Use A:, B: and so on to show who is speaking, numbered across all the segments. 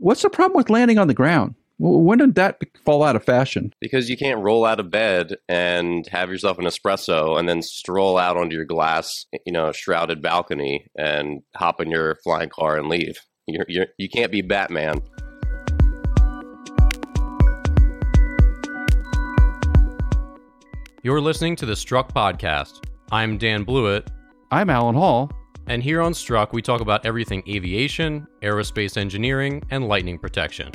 A: What's the problem with landing on the ground? When did that fall out of fashion?
B: Because you can't roll out of bed and have yourself an espresso and then stroll out onto your glass, you know, shrouded balcony and hop in your flying car and leave. You're, you're, you can't be Batman.
C: You're listening to the Struck Podcast. I'm Dan Blewett.
A: I'm Alan Hall.
C: And here on Struck, we talk about everything aviation, aerospace engineering, and lightning protection.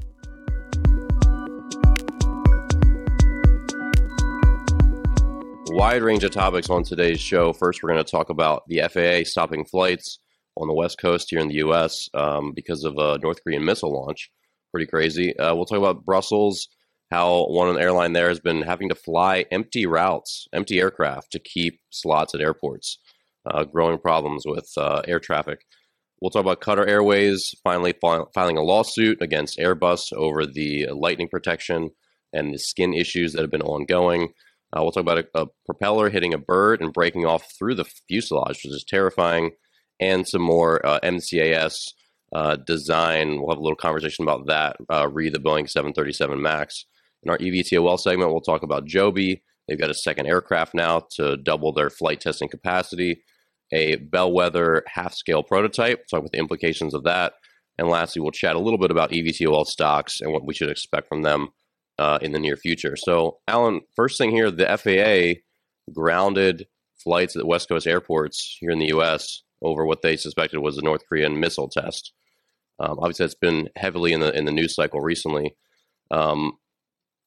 B: Wide range of topics on today's show. First, we're going to talk about the FAA stopping flights on the West Coast here in the U.S. Um, because of a North Korean missile launch. Pretty crazy. Uh, we'll talk about Brussels, how one airline there has been having to fly empty routes, empty aircraft to keep slots at airports. Uh, growing problems with uh, air traffic. We'll talk about Qatar Airways finally filing a lawsuit against Airbus over the lightning protection and the skin issues that have been ongoing. Uh, we'll talk about a, a, propeller hitting a bird and breaking off through the fuselage, which is terrifying, and some more uh, MCAS uh, design. We'll have a little conversation about that. Uh, read the Boeing 737 MAX. In our EVTOL segment, we'll talk about Joby. They've got a second aircraft now to double their flight testing capacity, a bellwether half scale prototype. Talk about the implications of that. And lastly, we'll chat a little bit about EVTOL stocks and what we should expect from them uh, in the near future. So, Alan, first thing here, the FAA grounded flights at West Coast airports here in the U.S. over what they suspected was a North Korean missile test. Um, obviously, that's been heavily in the in the news cycle recently. Um,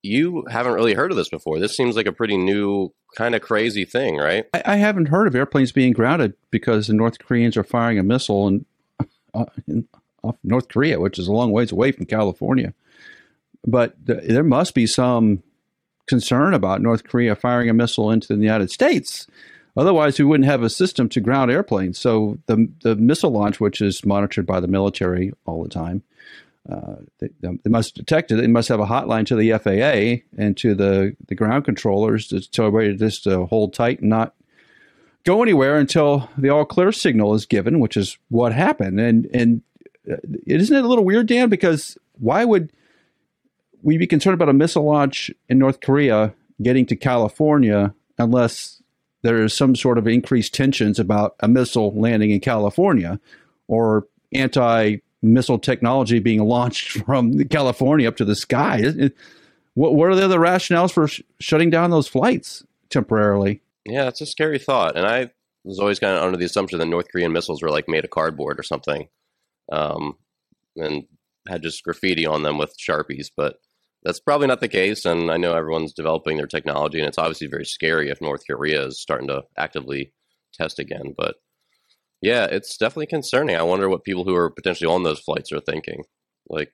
B: you haven't really heard of this before. This seems like a pretty new, kind of crazy thing, right?
A: I, I haven't heard of airplanes being grounded because the North Koreans are firing a missile uh, in, off North Korea, which is a long ways away from California but th- there must be some concern about North Korea firing a missile into the United States. Otherwise, we wouldn't have a system to ground airplanes. So the the missile launch, which is monitored by the military all the time, uh, they, they, must detect it. They must have a hotline to the FAA and to the, the ground controllers to tell everybody just to hold tight and not go anywhere until the all clear signal is given, which is what happened. And and uh, isn't it a little weird, Dan? Because why would we'd be concerned about a missile launch in North Korea getting to California unless there is some sort of increased tensions about a missile landing in California or anti missile technology being launched from California up to the sky. What, what are the other rationales for sh- shutting down those flights temporarily?
B: Yeah, it's a scary thought. And I was always kind of under the assumption that North Korean missiles were like made of cardboard or something um, and had just graffiti on them with Sharpies. But that's probably not the case. And I know everyone's developing their technology, and it's obviously very scary if North Korea is starting to actively test again. But yeah, it's definitely concerning. I wonder what people who are potentially on those flights are thinking. Like,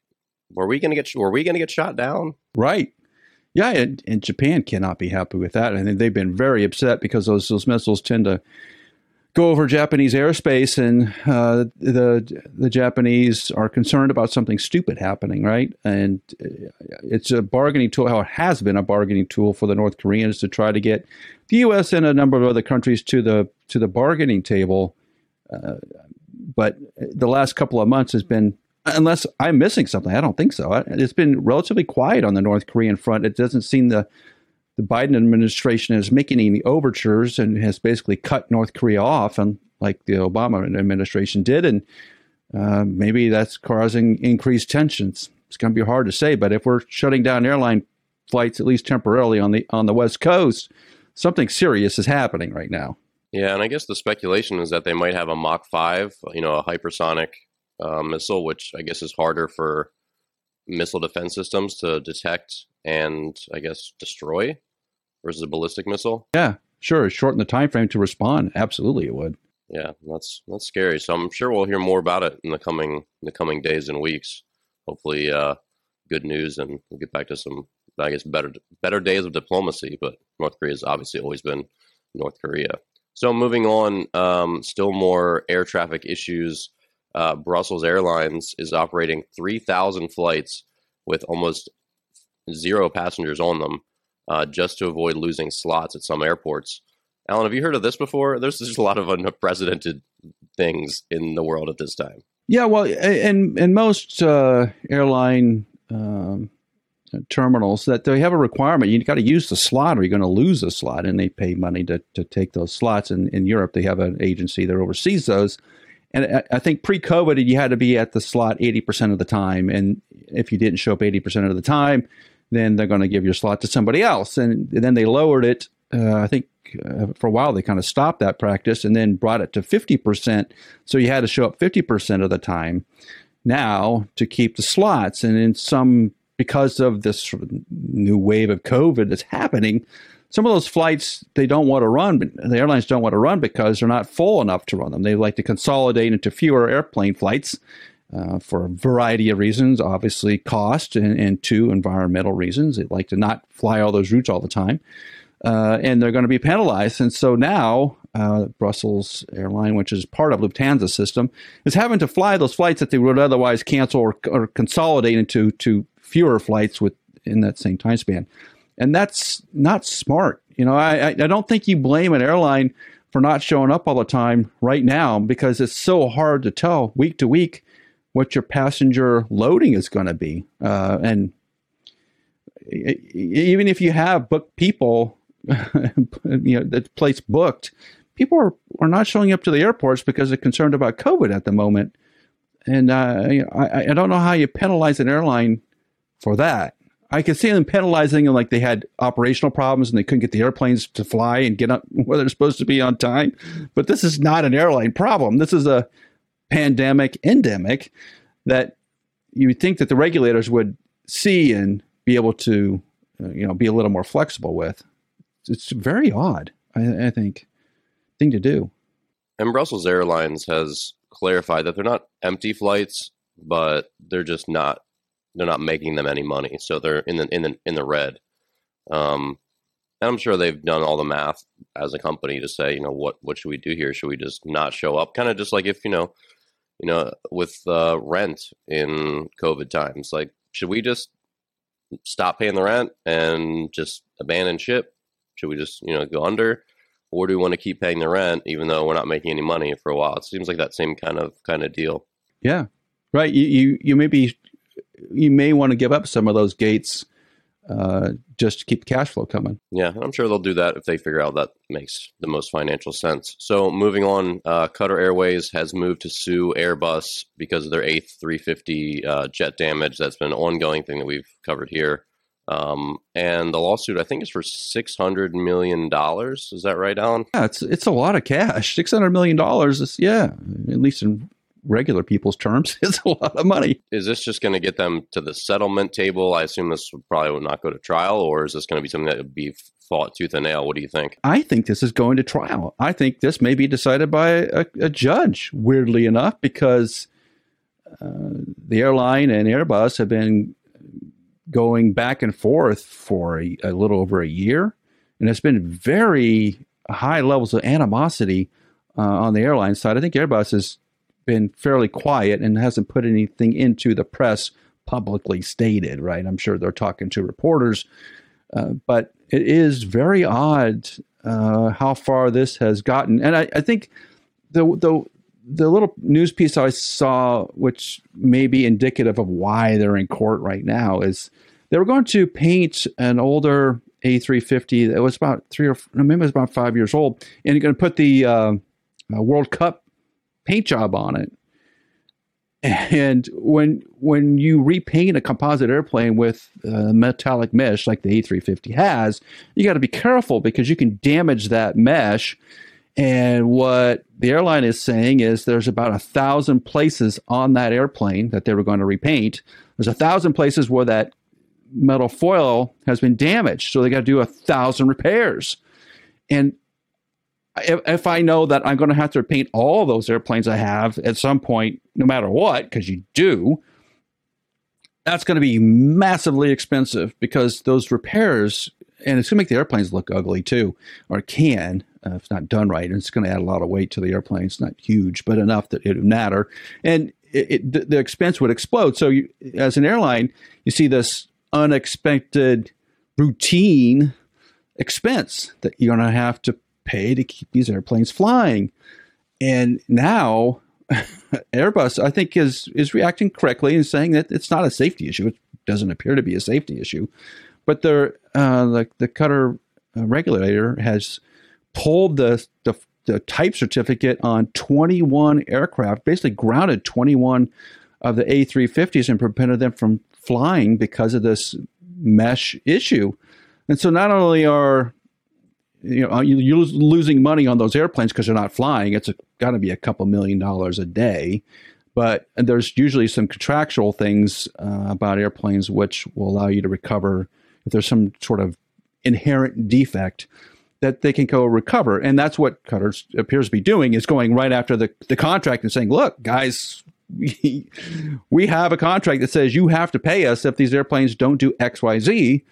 B: were we going to get were we going to get shot down?
A: Right. Yeah, and, and Japan cannot be happy with that. I think they've been very upset because those those missiles tend to go over Japanese airspace, and uh, the the Japanese are concerned about something stupid happening, right? And uh, it's a bargaining tool. How it has been a bargaining tool for the North Koreans to try to get the U.S. and a number of other countries to the to the bargaining table. Uh, but the last couple of months has been, unless I'm missing something, I don't think so. It's been relatively quiet on the North Korean front. It doesn't seem the the Biden administration is making any overtures and has basically cut North Korea off, and like the Obama administration did, and uh, maybe that's causing increased tensions. It's going to be hard to say, but if we're shutting down airline flights at least temporarily on the on the West Coast, something serious is happening right now.
B: Yeah, and I guess the speculation is that they might have a Mach five, you know, a hypersonic uh, missile, which I guess is harder for missile defense systems to detect and I guess destroy versus a ballistic missile.
A: Yeah, sure. Shorten the time frame to respond. Absolutely, it would.
B: Yeah, that's that's scary. So I'm sure we'll hear more about it in the coming in the coming days and weeks. Hopefully, uh, good news, and we'll get back to some, I guess, better better days of diplomacy. But North Korea has obviously always been North Korea. So moving on, um, still more air traffic issues. Uh, Brussels Airlines is operating 3,000 flights with almost zero passengers on them uh, just to avoid losing slots at some airports. Alan, have you heard of this before? There's just a lot of unprecedented things in the world at this time.
A: Yeah, well, and and most uh, airline um, terminals that they have a requirement. You've got to use the slot, or you're going to lose the slot, and they pay money to to take those slots. And in Europe, they have an agency that oversees those. And I, I think pre-COVID, you had to be at the slot 80% of the time, and if you didn't show up 80% of the time, then they're going to give your slot to somebody else. And then they lowered it. Uh, I think uh, for a while they kind of stopped that practice and then brought it to 50%. So you had to show up 50% of the time now to keep the slots. And in some, because of this new wave of COVID that's happening, some of those flights they don't want to run, the airlines don't want to run because they're not full enough to run them. They like to consolidate into fewer airplane flights uh, for a variety of reasons, obviously cost and, and two environmental reasons. They like to not fly all those routes all the time uh, and they're going to be penalized. And so now, uh, Brussels airline, which is part of Lufthansa system, is having to fly those flights that they would otherwise cancel or, or consolidate into to fewer flights with in that same time span. And that's not smart. You know, I, I don't think you blame an airline for not showing up all the time right now because it's so hard to tell week to week what your passenger loading is going to be. Uh, and even if you have booked people you know, the place booked, people are, are not showing up to the airports because they're concerned about COVID at the moment. And uh, I, I don't know how you penalize an airline for that. I can see them penalizing them like they had operational problems and they couldn't get the airplanes to fly and get up where they're supposed to be on time. But this is not an airline problem. This is a pandemic endemic that you would think that the regulators would see and be able to, uh, you know, be a little more flexible with it's very odd. I, I think thing to do.
B: And Brussels Airlines has clarified that they're not empty flights, but they're just not they're not making them any money, so they're in the in the in the red. Um, and I'm sure they've done all the math as a company to say, you know, what what should we do here? Should we just not show up? Kind of just like if you know, you know, with uh, rent in COVID times, like should we just stop paying the rent and just abandon ship? Should we just you know go under, or do we want to keep paying the rent even though we're not making any money for a while? It seems like that same kind of kind of deal.
A: Yeah, right. You you, you maybe you may want to give up some of those gates uh, just to keep the cash flow coming.
B: Yeah, I'm sure they'll do that if they figure out that makes the most financial sense. So moving on, uh, Qatar Airways has moved to sue Airbus because of their A350 uh, jet damage. That's been an ongoing thing that we've covered here. Um, and the lawsuit, I think, is for six hundred million dollars. Is that right, Alan?
A: Yeah, it's it's a lot of cash. Six hundred million dollars is yeah, at least in regular people's terms, it's a lot of money.
B: Is this just going to get them to the settlement table? I assume this probably would not go to trial, or is this going to be something that would be fought tooth and nail? What do you think?
A: I think this is going to trial. I think this may be decided by a, a judge. Weirdly enough, because uh, the airline and Airbus have been going back and forth for a, a little over a year, and it's been very high levels of animosity uh, on the airline side. I think Airbus has been fairly quiet and hasn't put anything into the press publicly stated. Right? I'm sure they're talking to reporters, uh, but it is very odd uh, how far this has gotten, and I, I think the the the little news piece I saw, which may be indicative of why they're in court right now, is they were going to paint an older A350 that was about three or maybe it was about five years old, and going to put the uh, uh, World Cup paint job on it. And when when you repaint a composite airplane with uh, metallic mesh like the A350 has, you got to be careful because you can damage that mesh and what the airline is saying is there's about a thousand places on that airplane that they were going to repaint. There's a thousand places where that metal foil has been damaged. So they got to do a thousand repairs. And if, if, I know that I'm going to have to repaint all those airplanes I have at some point, no matter what, because you do, that's going to be massively expensive because those repairs, and it's going to make the airplanes look ugly too, or can uh, if it's not done right. And it's going to add a lot of weight to the airplane. It's not huge, but enough that it would matter. And it, it, the, the expense would explode. So, you, as an airline, you see this unexpected routine expense that you're going to have to pay to keep these airplanes flying. And now Airbus, I think, is is reacting correctly and saying that it's not a safety issue. It doesn't appear to be a safety issue, but the uh, the, the Qatar uh, regulator has pulled the, the the type certificate on 21 aircraft, basically grounded 21 of the A350s and prevented them from flying because of this mesh issue. And so not only are you know you're losing money on those airplanes because they're not flying, it's got to be a couple million dollars a day. But there's usually some contractual things uh, about airplanes which will allow you to recover if there's some sort of inherent defect that they can go recover. And that's what Qatar appears to be doing is going right after the, the contract and saying, look, guys, we, we have a contract that says you have to pay us if these airplanes don't do X, Y, Z,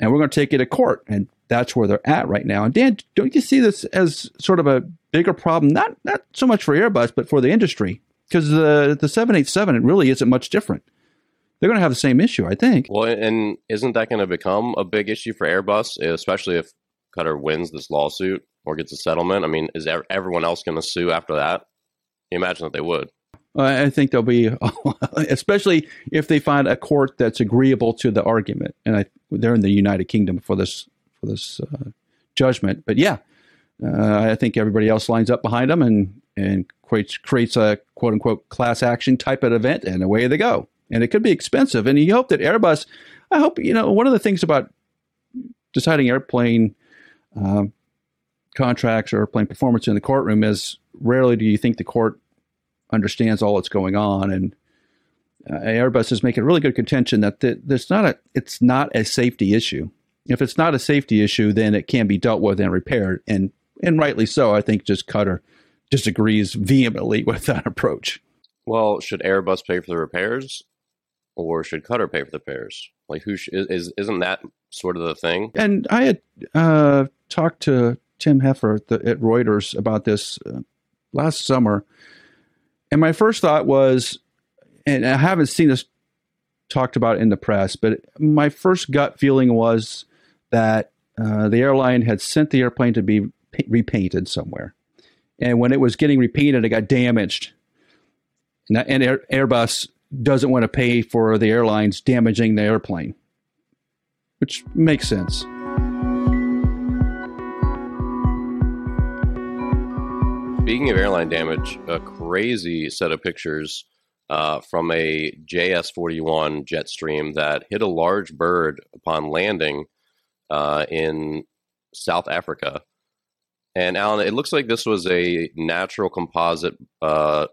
A: and we're going to take you to court. And that's where they're at right now. And Dan, don't you see this as sort of a bigger problem? Not not so much for Airbus, but for the industry, because the the seven eight seven it really isn't much different. They're going to have the same issue, I think.
B: Well, and isn't that going to become a big issue for Airbus, especially if Qatar wins this lawsuit or gets a settlement? I mean, is everyone else going to sue after that? You imagine that they would.
A: I think there'll be, especially if they find a court that's agreeable to the argument, and I, they're in the United Kingdom for this for this uh, judgment. But yeah, uh, I think everybody else lines up behind them and and creates creates a quote unquote class action type of event, and away they go. And it could be expensive. And you hope that Airbus. I hope you know one of the things about deciding airplane uh, contracts or airplane performance in the courtroom is rarely do you think the court understands all that's going on and uh, Airbus is making a really good contention that the, there's not a it's not a safety issue. If it's not a safety issue, then it can be dealt with and repaired, and and rightly so. I think just Qatar disagrees vehemently with that approach.
B: Well, should Airbus pay for the repairs, or should Qatar pay for the repairs? Like, who sh- is isn't that sort of the thing?
A: And I had uh, talked to Tim Hepher at, the, at Reuters about this uh, last summer, and my first thought was, and I haven't seen this talked about in the press, but my first gut feeling was that uh, the airline had sent the airplane to be repainted somewhere. And when it was getting repainted, it got damaged. And, and Air- Airbus doesn't want to pay for the airlines damaging the airplane, which makes sense.
B: Speaking of airline damage, a crazy set of pictures uh, from a JS 41 Jetstream that hit a large bird upon landing uh, in South Africa. And Alan, it looks like this was a natural composite uh,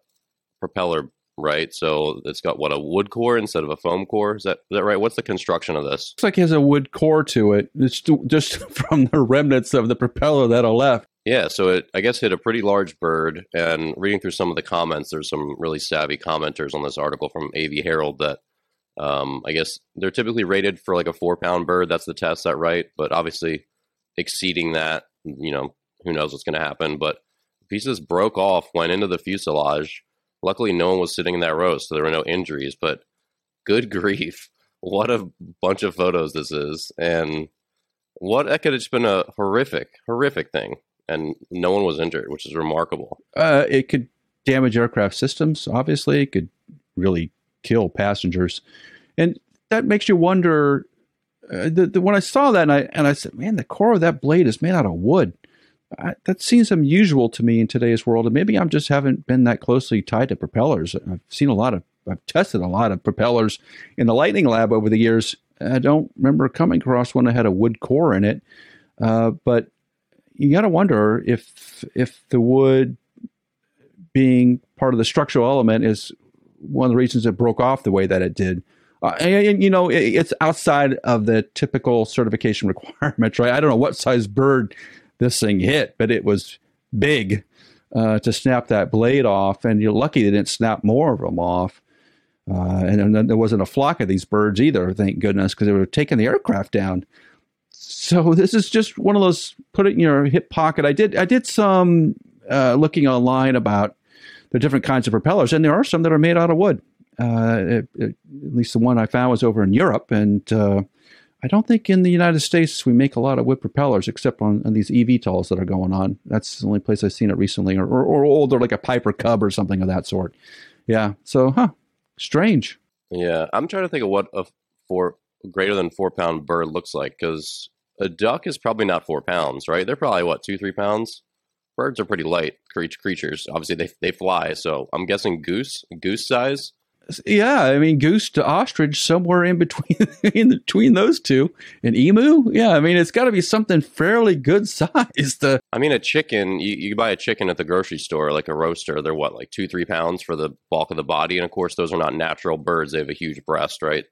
B: propeller, right? So it's got what a wood core instead of a foam core. Is that is that right? What's the construction of this?
A: Looks like it has a wood core to it. It's just from the remnants of the propeller that are left.
B: Yeah, so it I guess hit a pretty large bird. And reading through some of the comments, there's some really savvy commenters on this article from AV Herald that um, I guess they're typically rated for like a four pound bird. That's the test, that right? But obviously, exceeding that, you know, who knows what's going to happen. But pieces broke off, went into the fuselage. Luckily, no one was sitting in that row, so there were no injuries. But good grief, what a bunch of photos this is, and what that could have just been a horrific, horrific thing, and no one was injured, which is remarkable.
A: Uh, it could damage aircraft systems. Obviously, it could really kill passengers, and that makes you wonder. Uh, the, the, when I saw that, and I and I said, "Man, the core of that blade is made out of wood." I, that seems unusual to me in today's world, and maybe I'm just haven't been that closely tied to propellers. I've seen a lot of, I've tested a lot of propellers in the Lightning Lab over the years. I don't remember coming across one that had a wood core in it, uh, but you got to wonder if if the wood being part of the structural element is one of the reasons it broke off the way that it did. Uh, and, and, you know, it, it's outside of the typical certification requirements, right? I don't know what size bird this thing hit, but it was big uh, to snap that blade off. And you're lucky they didn't snap more of them off. Uh, and then there wasn't a flock of these birds either, thank goodness, because they were taking the aircraft down. So this is just one of those put it in your hip pocket. I did I did some uh, looking online about the different kinds of propellers, and there are some that are made out of wood. Uh, it, it, at least the one I found was over in Europe, and uh, I don't think in the United States we make a lot of wood propellers except on, on these eVTOLs that are going on. That's the only place I've seen it recently, or, or, or older, like a Piper Cub or something of that sort. Yeah. So, huh? Strange.
B: Yeah, I'm trying to think of what a four greater than four pound bird looks like because a duck is probably not four pounds, right? They're probably what two, three pounds. Birds are pretty light creatures. Obviously, they they fly, so I'm guessing goose, goose size.
A: Yeah, I mean goose to ostrich, somewhere in between in between those two. An emu, yeah, I mean it's got to be something fairly good size. To
B: I mean, a chicken, you, you buy a chicken at the grocery store, like a roaster. They're what, like two, three pounds for the bulk of the body, and of course, those are not natural birds. They have a huge breast, right?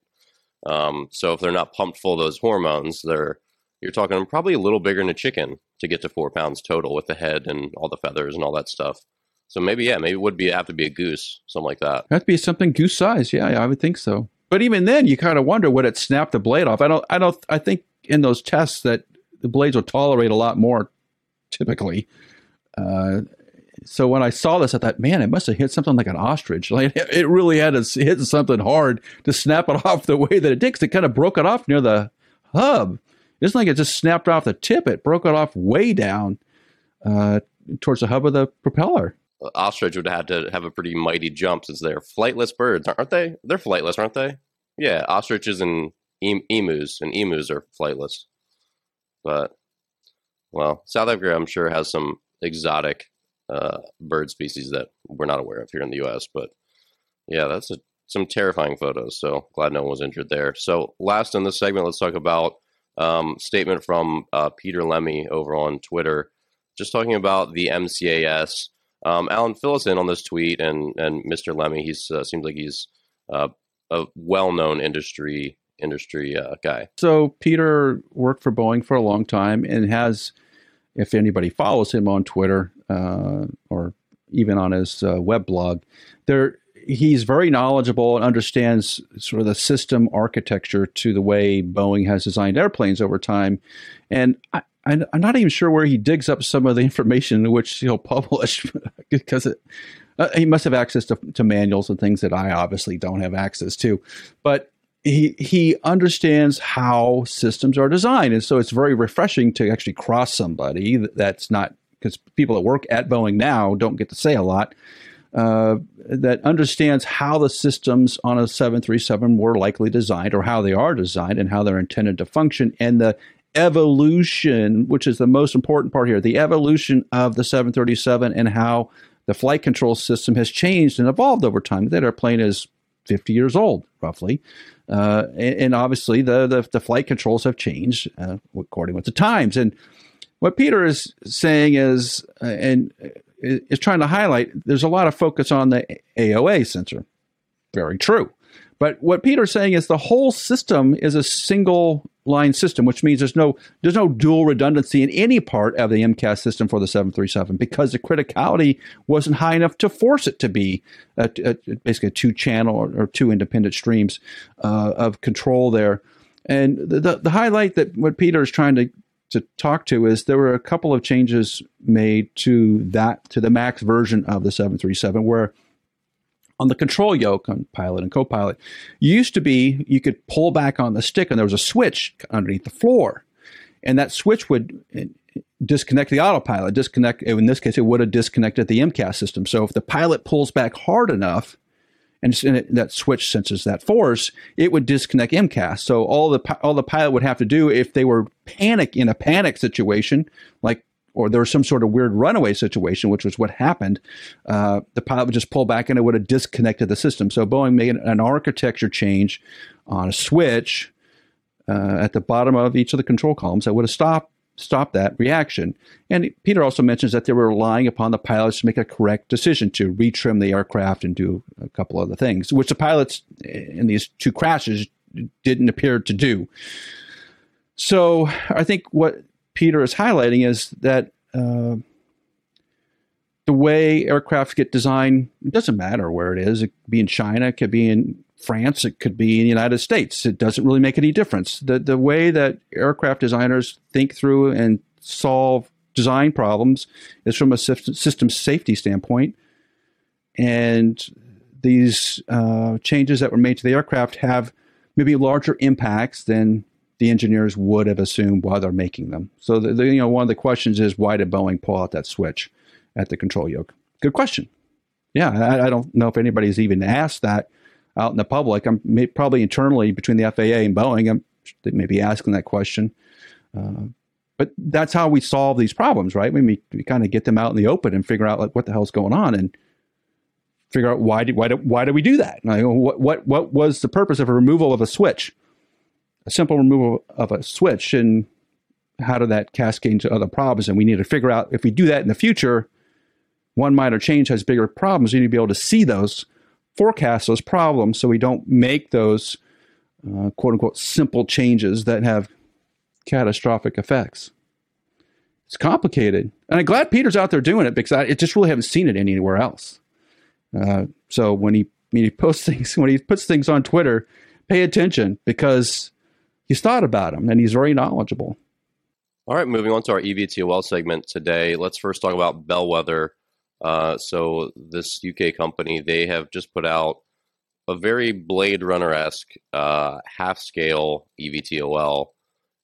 B: Um, so if they're not pumped full of those hormones, they're you're talking probably a little bigger than a chicken to get to four pounds total with the head and all the feathers and all that stuff. So maybe yeah, maybe it would be have to be a goose, something like that.
A: That'd be something goose size. Yeah, I would think so. But even then, you kind of wonder would it snap the blade off? I don't. I don't. I think in those tests that the blades will tolerate a lot more, typically. Uh, so when I saw this, I thought, man, it must have hit something like an ostrich. Like it really had to hit something hard to snap it off the way that it did. Cause it kind of broke it off near the hub. It's like it just snapped off the tip. It broke it off way down uh, towards the hub of the propeller
B: ostrich would have to have a pretty mighty jump since they're flightless birds, aren't they? They're flightless, aren't they? Yeah, ostriches and emus and emus are flightless. But well, South Africa, I'm sure, has some exotic uh, bird species that we're not aware of here in the U.S. But yeah, that's a, some terrifying photos. So glad no one was injured there. So last in this segment, let's talk about um, statement from uh, Peter Lemme over on Twitter, just talking about the MCAS um, Alan, fill us in on this tweet and and Mr. Lemme. He uh, seems like he's uh, a well-known industry industry uh, guy.
A: So Peter worked for Boeing for a long time and has, if anybody follows him on Twitter uh, or even on his uh, web blog, there he's very knowledgeable and understands sort of the system architecture to the way Boeing has designed airplanes over time. And I, I'm not even sure where he digs up some of the information which he'll publish because it, uh, he must have access to, to, manuals and things that I obviously don't have access to. But he he understands how systems are designed, and so it's very refreshing to actually cross somebody that's not because people that work at Boeing now don't get to say a lot. Uh, that understands how the systems on a 737 were likely designed or how they are designed and how they're intended to function and the evolution, which is the most important part here, the evolution of the 737 and how the flight control system has changed and evolved over time. That airplane is 50 years old, roughly. Uh, and, and, obviously, the, the, the, flight controls have changed uh, according with the times. And what Peter is saying is, uh, and is trying to highlight, there's a lot of focus on the AOA sensor. Very true. But what Peter's saying is the whole system is a single line system, which means there's no there's no dual redundancy in any part of the MCAS system for the 737 because the criticality wasn't high enough to force it to be a, a, basically a two channel or, or, two independent streams uh, of control there. And the, the, the highlight that what Peter is trying to to talk to is there were a couple of changes made to that to the max version of the 737 where on the control yoke on pilot and co-pilot used to be you could pull back on the stick and there was a switch underneath the floor. And that switch would eh, disconnect the autopilot disconnect in this case it would have disconnected the mcas system. So if the pilot pulls back hard enough and that switch senses that force, it would disconnect MCAS. So all the all the pilot would have to do if they were panic in a panic situation, like or there was some sort of weird runaway situation, which was what happened, uh, the pilot would just pull back and it would have disconnected the system. So Boeing made an architecture change on a switch uh, at the bottom of each of the control columns that would have stopped stop that reaction. And Peter also mentions that they were relying upon the pilots to make a correct decision to retrim the aircraft and do a couple other things, which the pilots in these two crashes didn't appear to do. So I think what Peter is highlighting is that uh, the way aircraft get designed it doesn't matter where it is. It could be in China, it could be in France, it could be in the United States. It doesn't really make any difference. The the way that aircraft designers think through and solve design problems is from a system safety standpoint, and these uh, changes that were made to the aircraft have maybe larger impacts than the engineers would have assumed while they're making them. So, the, the, you know, one of the questions is why did Boeing pull out that switch at the control yoke? Good question. Yeah, I, I don't know if anybody's even asked that out in the public. I'm may, probably internally between the FAA and Boeing. I'm they may be asking that question. Uh, but that's how we solve these problems, right? We, we kind of get them out in the open and figure out like what the hell's going on and figure out why did why do, why do we do that? Like, what what what was the purpose of a removal of a switch? A simple removal of a switch, and how did that cascade into other problems? And we need to figure out if we do that in the future, one minor change has bigger problems. We need to be able to see those, forecast those problems, so we don't make those uh, quote unquote simple changes that have catastrophic effects. It's complicated, and I'm glad Peter's out there doing it because I just really haven't seen it anywhere else. Uh, so when he when he posts things, when he puts things on Twitter, pay attention because he's thought about them and he's very knowledgeable.
B: All right, moving on to our EVTOL segment today. Let's first talk about Bellwether. Uh, so this UK company, they have just put out a very Blade Runner esque uh, half scale EVTOL.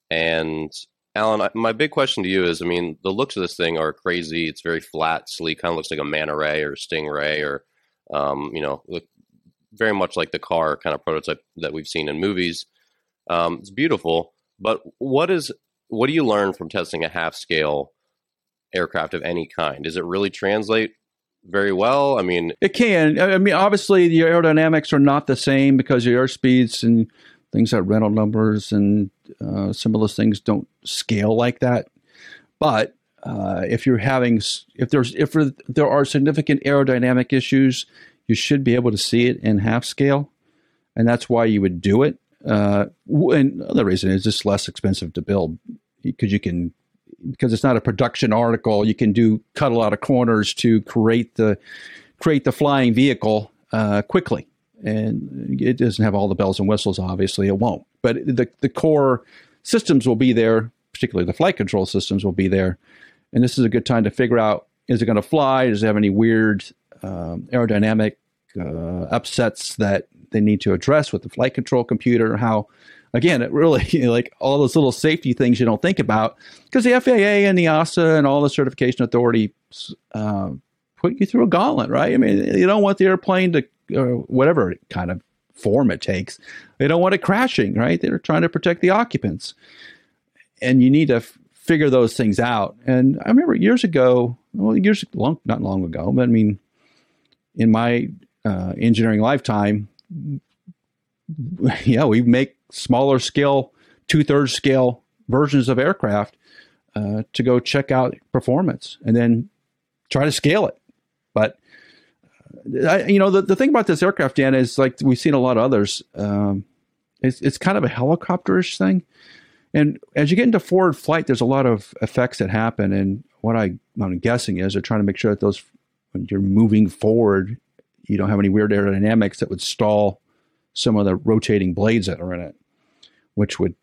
B: And Alan, my big question to you is I mean, the looks of this thing are crazy. It's very flat, sleek, kind of looks like a Manta Ray or Stingray or um, you know, very much like the car kind of prototype that we've seen in movies. Um, it's beautiful, but what is what do you learn from testing a half scale aircraft of any kind? Does it really translate very well? I mean,
A: it can. I mean, obviously, the aerodynamics are not the same because your airspeeds and things like Reynolds numbers and uh, some of those things don't scale like that. But uh, if you're having if there's if there are significant aerodynamic issues, you should be able to see it in half scale, and that's why you would do it. Uh, and the reason is just less expensive to build because you can because it's not a production article. You can do cut a lot of corners to create the create the flying vehicle uh, quickly, and it doesn't have all the bells and whistles. Obviously, it won't, but the the core systems will be there. Particularly, the flight control systems will be there and this is a good time to figure out is it going to fly? Does it have any weird um, aerodynamic uh, upsets that they need to address with the flight control computer? How, again, it really you know, like all those little safety things you don't think about because the FAA and the EASA and all the certification authorities uh, put you through a gauntlet, right? I mean, you don't want the airplane to, uh, whatever kind of form it takes, they don't want it crashing, right? They're trying to protect the occupants. And you need to figure those things out. And I remember years ago, well, years long, not long ago, but I mean, in my uh, engineering lifetime, yeah, we make smaller scale, two thirds scale versions of aircraft uh, to go check out performance and then try to scale it. But uh, I, you know, the, the thing about this aircraft, Dan, is like we've seen a lot of others. Um, it's it's kind of a helicopterish thing. And as you get into forward flight, there's a lot of effects that happen. And what I, I'm guessing is they're trying to make sure that those, when you're moving forward, you don't have any weird aerodynamics that would stall some of the rotating blades that are in it, which would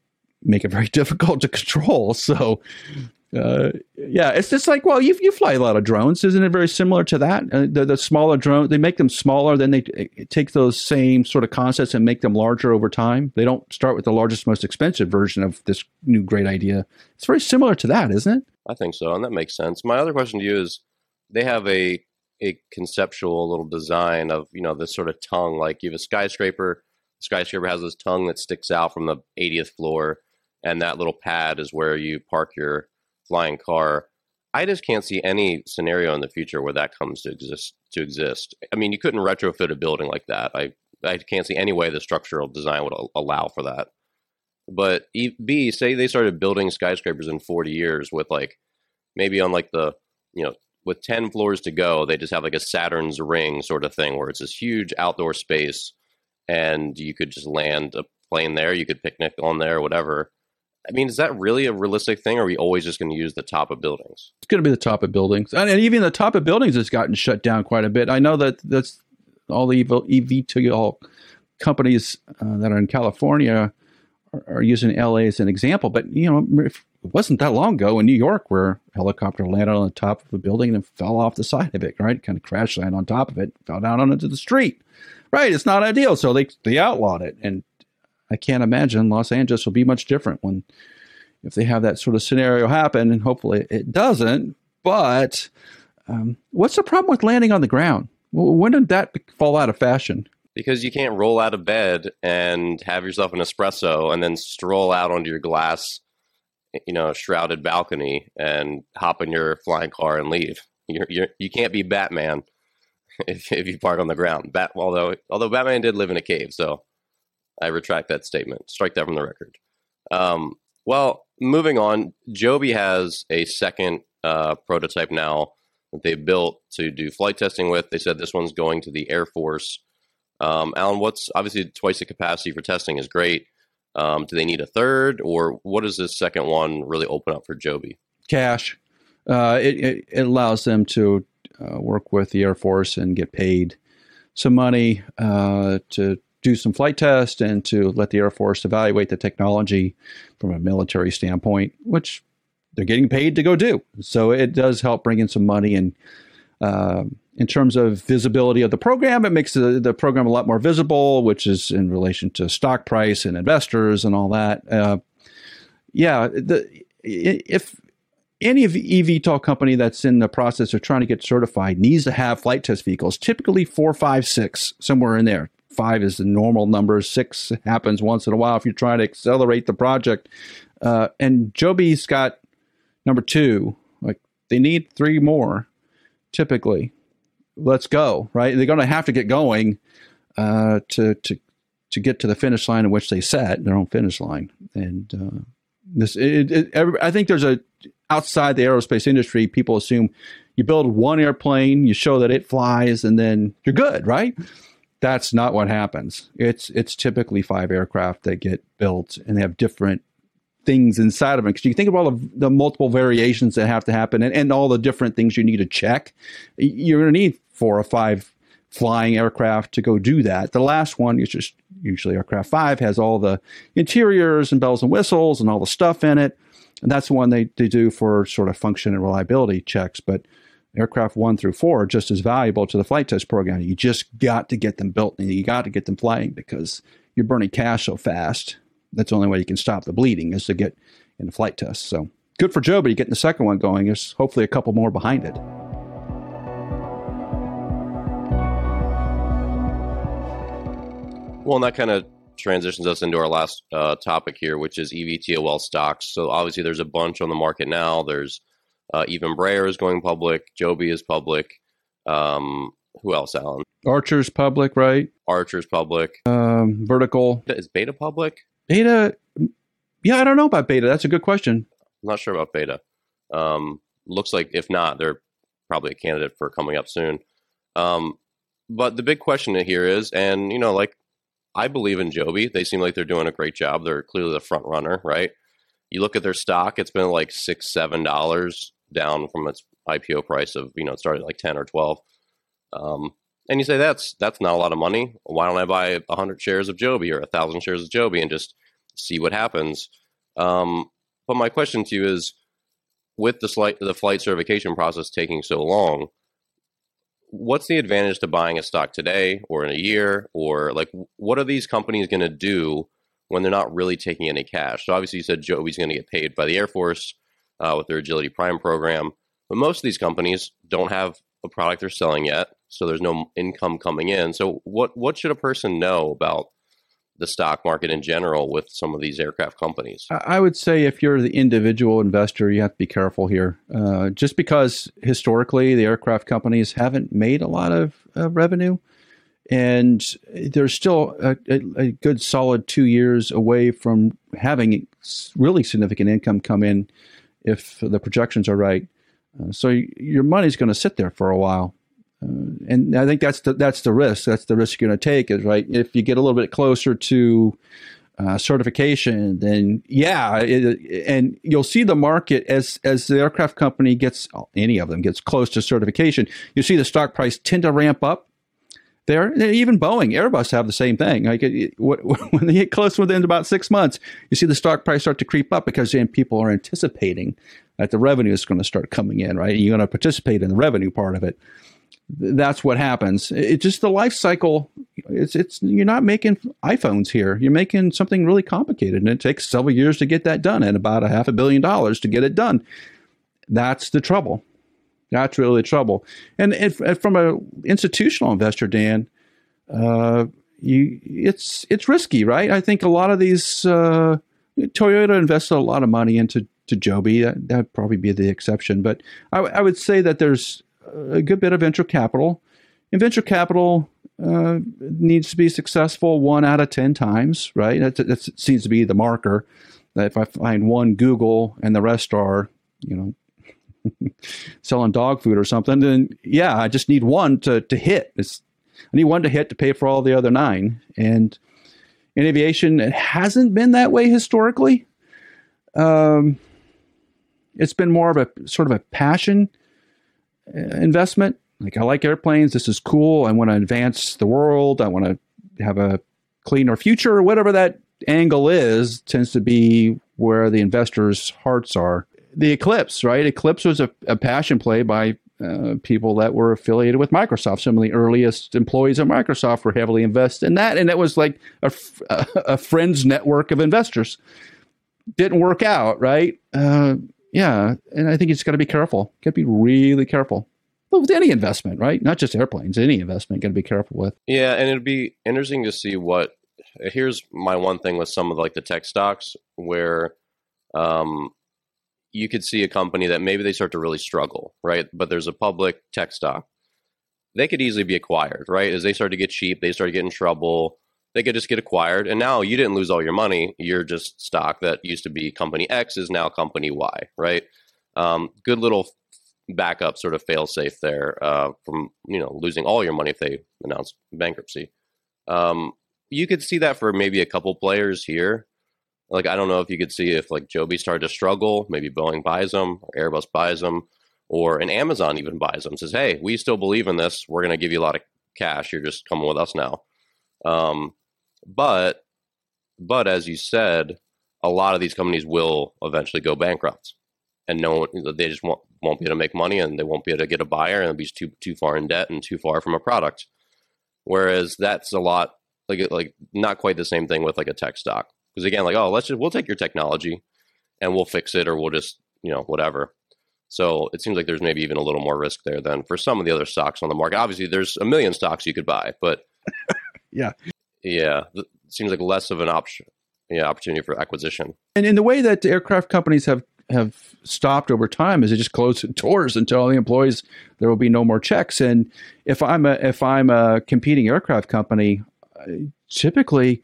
A: make it very difficult to control. So uh, yeah, it's just like well, you you fly a lot of drones, isn't it? Very similar to that. Uh, the, the smaller drone, they make them smaller, then they take those same sort of concepts and make them larger over time. They don't start with the largest, most expensive version of this new great idea. It's very similar to that, isn't it?
B: I think so, and that makes sense. My other question to you is: they have a a conceptual little design of you know this sort of tongue, like you have a skyscraper. Skyscraper has this tongue that sticks out from the 80th floor, and that little pad is where you park your flying car. I just can't see any scenario in the future where that comes to exist. To exist, I mean, you couldn't retrofit a building like that. I I can't see any way the structural design would allow for that. But B, say they started building skyscrapers in 40 years with like maybe on like the you know with 10 floors to go, they just have like a Saturn's ring sort of thing where it's this huge outdoor space and you could just land a plane there, you could picnic on there, whatever. I mean, is that really a realistic thing? Or are we always just going to use the top of buildings?
A: It's going to be the top of buildings, and, even the top of buildings has gotten shut down quite a bit. I know that that's all the eVTOL companies uh, that are in California are, are, using LA as an example. But you know, it wasn't that long ago in New York where a helicopter landed on the top of a building and fell off the side of it. Right, kind of crash landed on top of it, fell down onto the street. Right, it's not ideal, so they they outlawed it and I can't imagine Los Angeles will be much different when if they have that sort of scenario happen, and hopefully it doesn't. But um, what's the problem with landing on the ground? When did that fall out of fashion?
B: Because you can't roll out of bed and have yourself an espresso and then stroll out onto your glass, you know, shrouded balcony and hop in your flying car and leave. You're, you're, you can't be Batman if, if you park on the ground. Bat, although although Batman did live in a cave, so I retract that statement. Strike that from the record. Um, well, moving on, Joby has a second uh, prototype now that they built to do flight testing with. They said this one's going to the Air Force. Um, Alan, what's obviously twice the capacity for testing is great. Um, do they need a third, or what does this second one really open up for Joby?
A: Cash. Uh, it, it, it, allows them to uh, work with the Air Force and get paid some money uh, to do some flight tests and to let the Air Force evaluate the technology from a military standpoint, which they're getting paid to go do. So it does help bring in some money. And uh, in terms of visibility of the program, it makes the, the program a lot more visible, which is in relation to stock price and investors and all that. Uh, yeah, the, if any eVTOL company that's in the process of trying to get certified needs to have flight test vehicles, typically four, five, six, somewhere in there five is the normal number. Six happens once in a while if you're trying to accelerate the project. Uh, and Joby's got number two. Like they need three more, typically. Let's go, right? They're going to have to get going uh, to to to get to the finish line in which they set their own finish line. And uh, this, it, it, I think there's a outside the aerospace industry, people assume you build one airplane, you show that it flies, and then you're good, right? that's not what happens. It's it's typically five aircraft that get built and they have different things inside of them because you think of all of the multiple variations that have to happen and, and all the different things you need to check. You're going to need four or five flying aircraft to go do that. The last one is just usually aircraft five has all the interiors and bells and whistles and all the stuff in it. And that's the one they, they do for sort of function and reliability checks. But aircraft one through four are just as valuable to the flight test program. You just got to get them built and you got to get them flying because you're burning cash so fast. That's the only way you can stop the bleeding is to get in the flight test. So good for Joby getting the second one going. There's hopefully a couple more behind it.
B: Well, and that kind of transitions us into our last uh, topic here, which is EVTOL stocks. So obviously, there's a bunch on the market now. There's uh, even Brayer is going public. Joby is public. Um, who else, Alan?
A: Archer's public, right?
B: Archer's public.
A: Um, Vertical.
B: Is Beta public?
A: Beta. Yeah, I don't know about Beta. That's a good question.
B: I'm not sure about Beta. Um, looks like if not, they're probably a candidate for coming up soon. Um, but the big question here is, and you know, like I believe in Joby. They seem like they're doing a great job. They're clearly the front runner, right? You look at their stock; it's been like six, seven dollars down from its IPO price of you know it started like ten or twelve. Um, and you say that's that's not a lot of money. Why don't I buy hundred shares of Joby or thousand shares of Joby and just see what happens? Um, but my question to you is, with the flight the flight certification process taking so long, what's the advantage to buying a stock today or in a year or like what are these companies going to do when they're not really taking any cash? So obviously you said Joby's going to get paid by the Air Force uh, with their Agility Prime program. But most of these companies don't have a product they're selling yet, so there's no income coming in. So what what should a person know about the stock market in general with some of these aircraft companies?
A: I would say if you're the individual investor, you have to be careful here. Uh, just because historically the aircraft companies haven't made a lot of uh, revenue, and there's still a, a, a, good solid two years away from having really significant income come in if the projections are right. Uh, so your money's going to sit there for a while. Uh, and I think that's the that's the risk. That's the risk you're going to take. Is right if you get a little bit closer to uh, certification, then yeah, it, and you'll see the market as as the aircraft company gets any of them gets close to certification. You see the stock price tend to ramp up there. Even Boeing, Airbus have the same thing. Like when they get close within about six months, you see the stock price start to creep up because then people are anticipating that the revenue is going to start coming in, right? And you're going to participate in the revenue part of it. That's what happens. It's just the life cycle. It's it's you're not making iPhones here. You're making something really complicated, and it takes several years to get that done, and about a half a billion dollars to get it done. That's the trouble. That's really the trouble. And if, if from an institutional investor, Dan, uh, you it's it's risky, right? I think a lot of these uh, Toyota invested a lot of money into to Joby. That that'd probably be the exception, but I, I would say that there's a good bit of venture capital. And venture capital uh, needs to be successful one out of 10 times, right? That, that seems to be the marker. That if I find one Google and the rest are, you know, selling dog food or something, then yeah, I just need one to, to hit. It's, I need one to hit to pay for all the other nine. And in aviation, it hasn't been that way historically. Um, it's been more of a sort of a passion investment. Like I like airplanes. This is cool. I want to advance the world. I want to have a cleaner future. Whatever that angle is, tends to be where the investors' hearts are. The Eclipse, right? Eclipse was a, a passion play by uh, people that were affiliated with Microsoft. Some of the earliest employees of Microsoft were heavily invested in that, and it was like a, a friends network of investors. Didn't work out, right? Uh, yeah, and I think you just got to be careful. Got to be really careful. With any investment, right? Not just airplanes. Any investment, got to be careful with.
B: Yeah, and it'd be interesting to see what. Here's my one thing with some of like the tech stocks where, um, you could see a company that maybe they start to really struggle, right? But there's a public tech stock. They could easily be acquired, right? As they start to get cheap, they start to get in trouble they could just get acquired. And now you didn't lose all your money. You're just stock that used to be company X is now company Y, right? Um, good little backup sort of fail safe there uh, from you know losing all your money if they announce bankruptcy. Um, you could see that for maybe a couple players here. Like I don't know if you could see if like Joby started to struggle, maybe Boeing buys them, or Airbus buys them, or an Amazon even buys them. Says, hey, we still believe in this. We're going to give you a lot of cash. You're just coming with us now. Um, but but as you said, a lot of these companies will eventually go bankrupt, and no they just won't won't be able to make money, and they won't be able to get a buyer, and be too too far in debt and too far from a product. Whereas that's a lot like like not quite the same thing with like a tech stock because again like oh let's just we'll take your technology and we'll fix it or we'll just you know whatever. So it seems like there's maybe even a little more risk there than for some of the other stocks on the market. Obviously, there's a million stocks you could buy, but
A: yeah,
B: yeah, seems like less of an option. Yeah, opportunity for acquisition.
A: And in the way that aircraft companies have have stopped over time is they just close doors and tell all the employees there will be no more checks. And if I'm a if I'm a competing aircraft company, uh, typically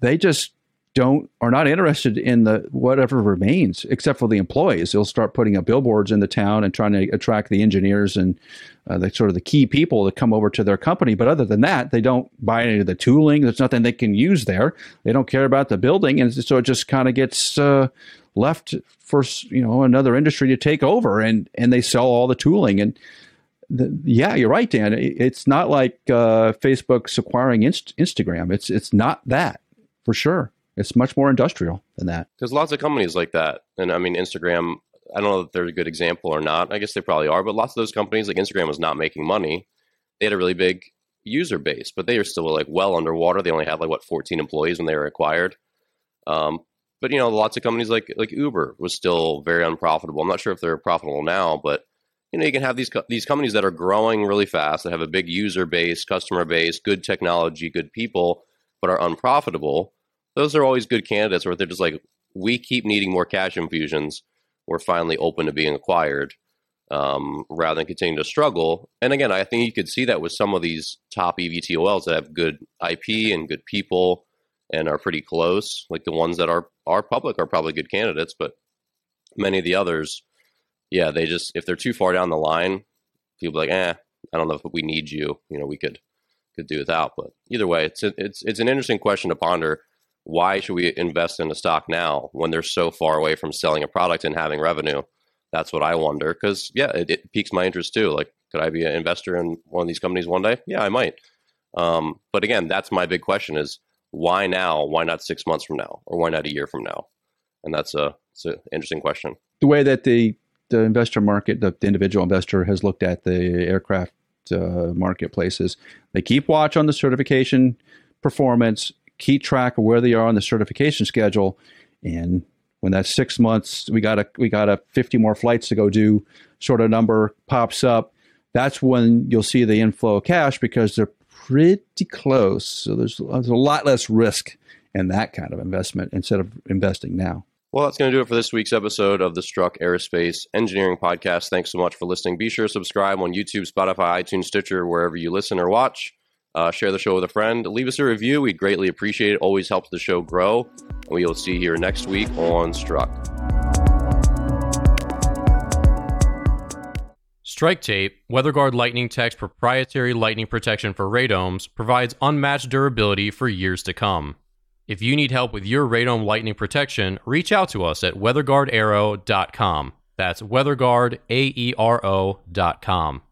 A: they just don't are not interested in the whatever remains except for the employees. They'll start putting up billboards in the town and trying to attract the engineers and uh, the sort of the key people that come over to their company. But other than that they don't buy any of the tooling. There's nothing they can use there. They don't care about the building. And so it just kind of gets uh, left for you know another industry to take over. And and they sell all the tooling. And the, yeah, you're right, Dan. It's not like uh, Facebook's acquiring Inst- Instagram. It's it's not that for sure. It's much more industrial than that.
B: There's lots of companies like that, and I mean Instagram. I don't know if they're a good example or not. I guess they probably are, but lots of those companies, like Instagram, was not making money. They had a really big user base, but they are still like well underwater. They only had like what 14 employees when they were acquired. Um, but you know, lots of companies like like Uber was still very unprofitable. I'm not sure if they're profitable now, but you know, you can have these these companies that are growing really fast, that have a big user base, customer base, good technology, good people, but are unprofitable those are always good candidates where they're just like, we keep needing more cash infusions. We're finally open to being acquired um, rather than continuing to struggle. And again, I think you could see that with some of these top EVTOLs that have good IP and good people and are pretty close. Like the ones that are are public are probably good candidates, but many of the others, yeah, they just if they're too far down the line, people like, eh, I don't know if we need you. You know, we could could do without. But either way, it's it's it's an interesting question to ponder why should we invest in a stock now when they're so far away from selling a product and having revenue? That's what I wonder. Because yeah, it, it, piques my interest too. Like, could I be an investor in one of these companies one day? Yeah, I might. Um, but again, that's my big question: is why now? Why not six months from now, or why not a year from now? And that's a it's an interesting question.
A: The way that the the investor market, the, the individual investor, has looked at the aircraft uh, marketplaces. They keep watch on the certification performance, keep track of where they are on the certification schedule, and when that six months we got a we got a 50 more flights to go do sort of number pops up that's when you'll see the inflow of cash because they're pretty close so there's, there's a lot less risk in that kind of investment instead of investing now
B: well, that's going to do it for this week's episode of the Struck Aerospace Engineering Podcast. Thanks so much for listening. Be sure to subscribe on YouTube, Spotify, iTunes, Stitcher, wherever you listen or watch. Uh, share the show with a friend. Leave us a review. We'd greatly appreciate it. Always helps the show grow. And we will see you here next week on Struck.
C: Strike Tape, WeatherGuard Lightning Tech's proprietary lightning protection for radomes, provides unmatched durability for years to come. If you need help with your radome lightning protection, reach out to us at weatherguardaero.com. That's weatherguardaero.com.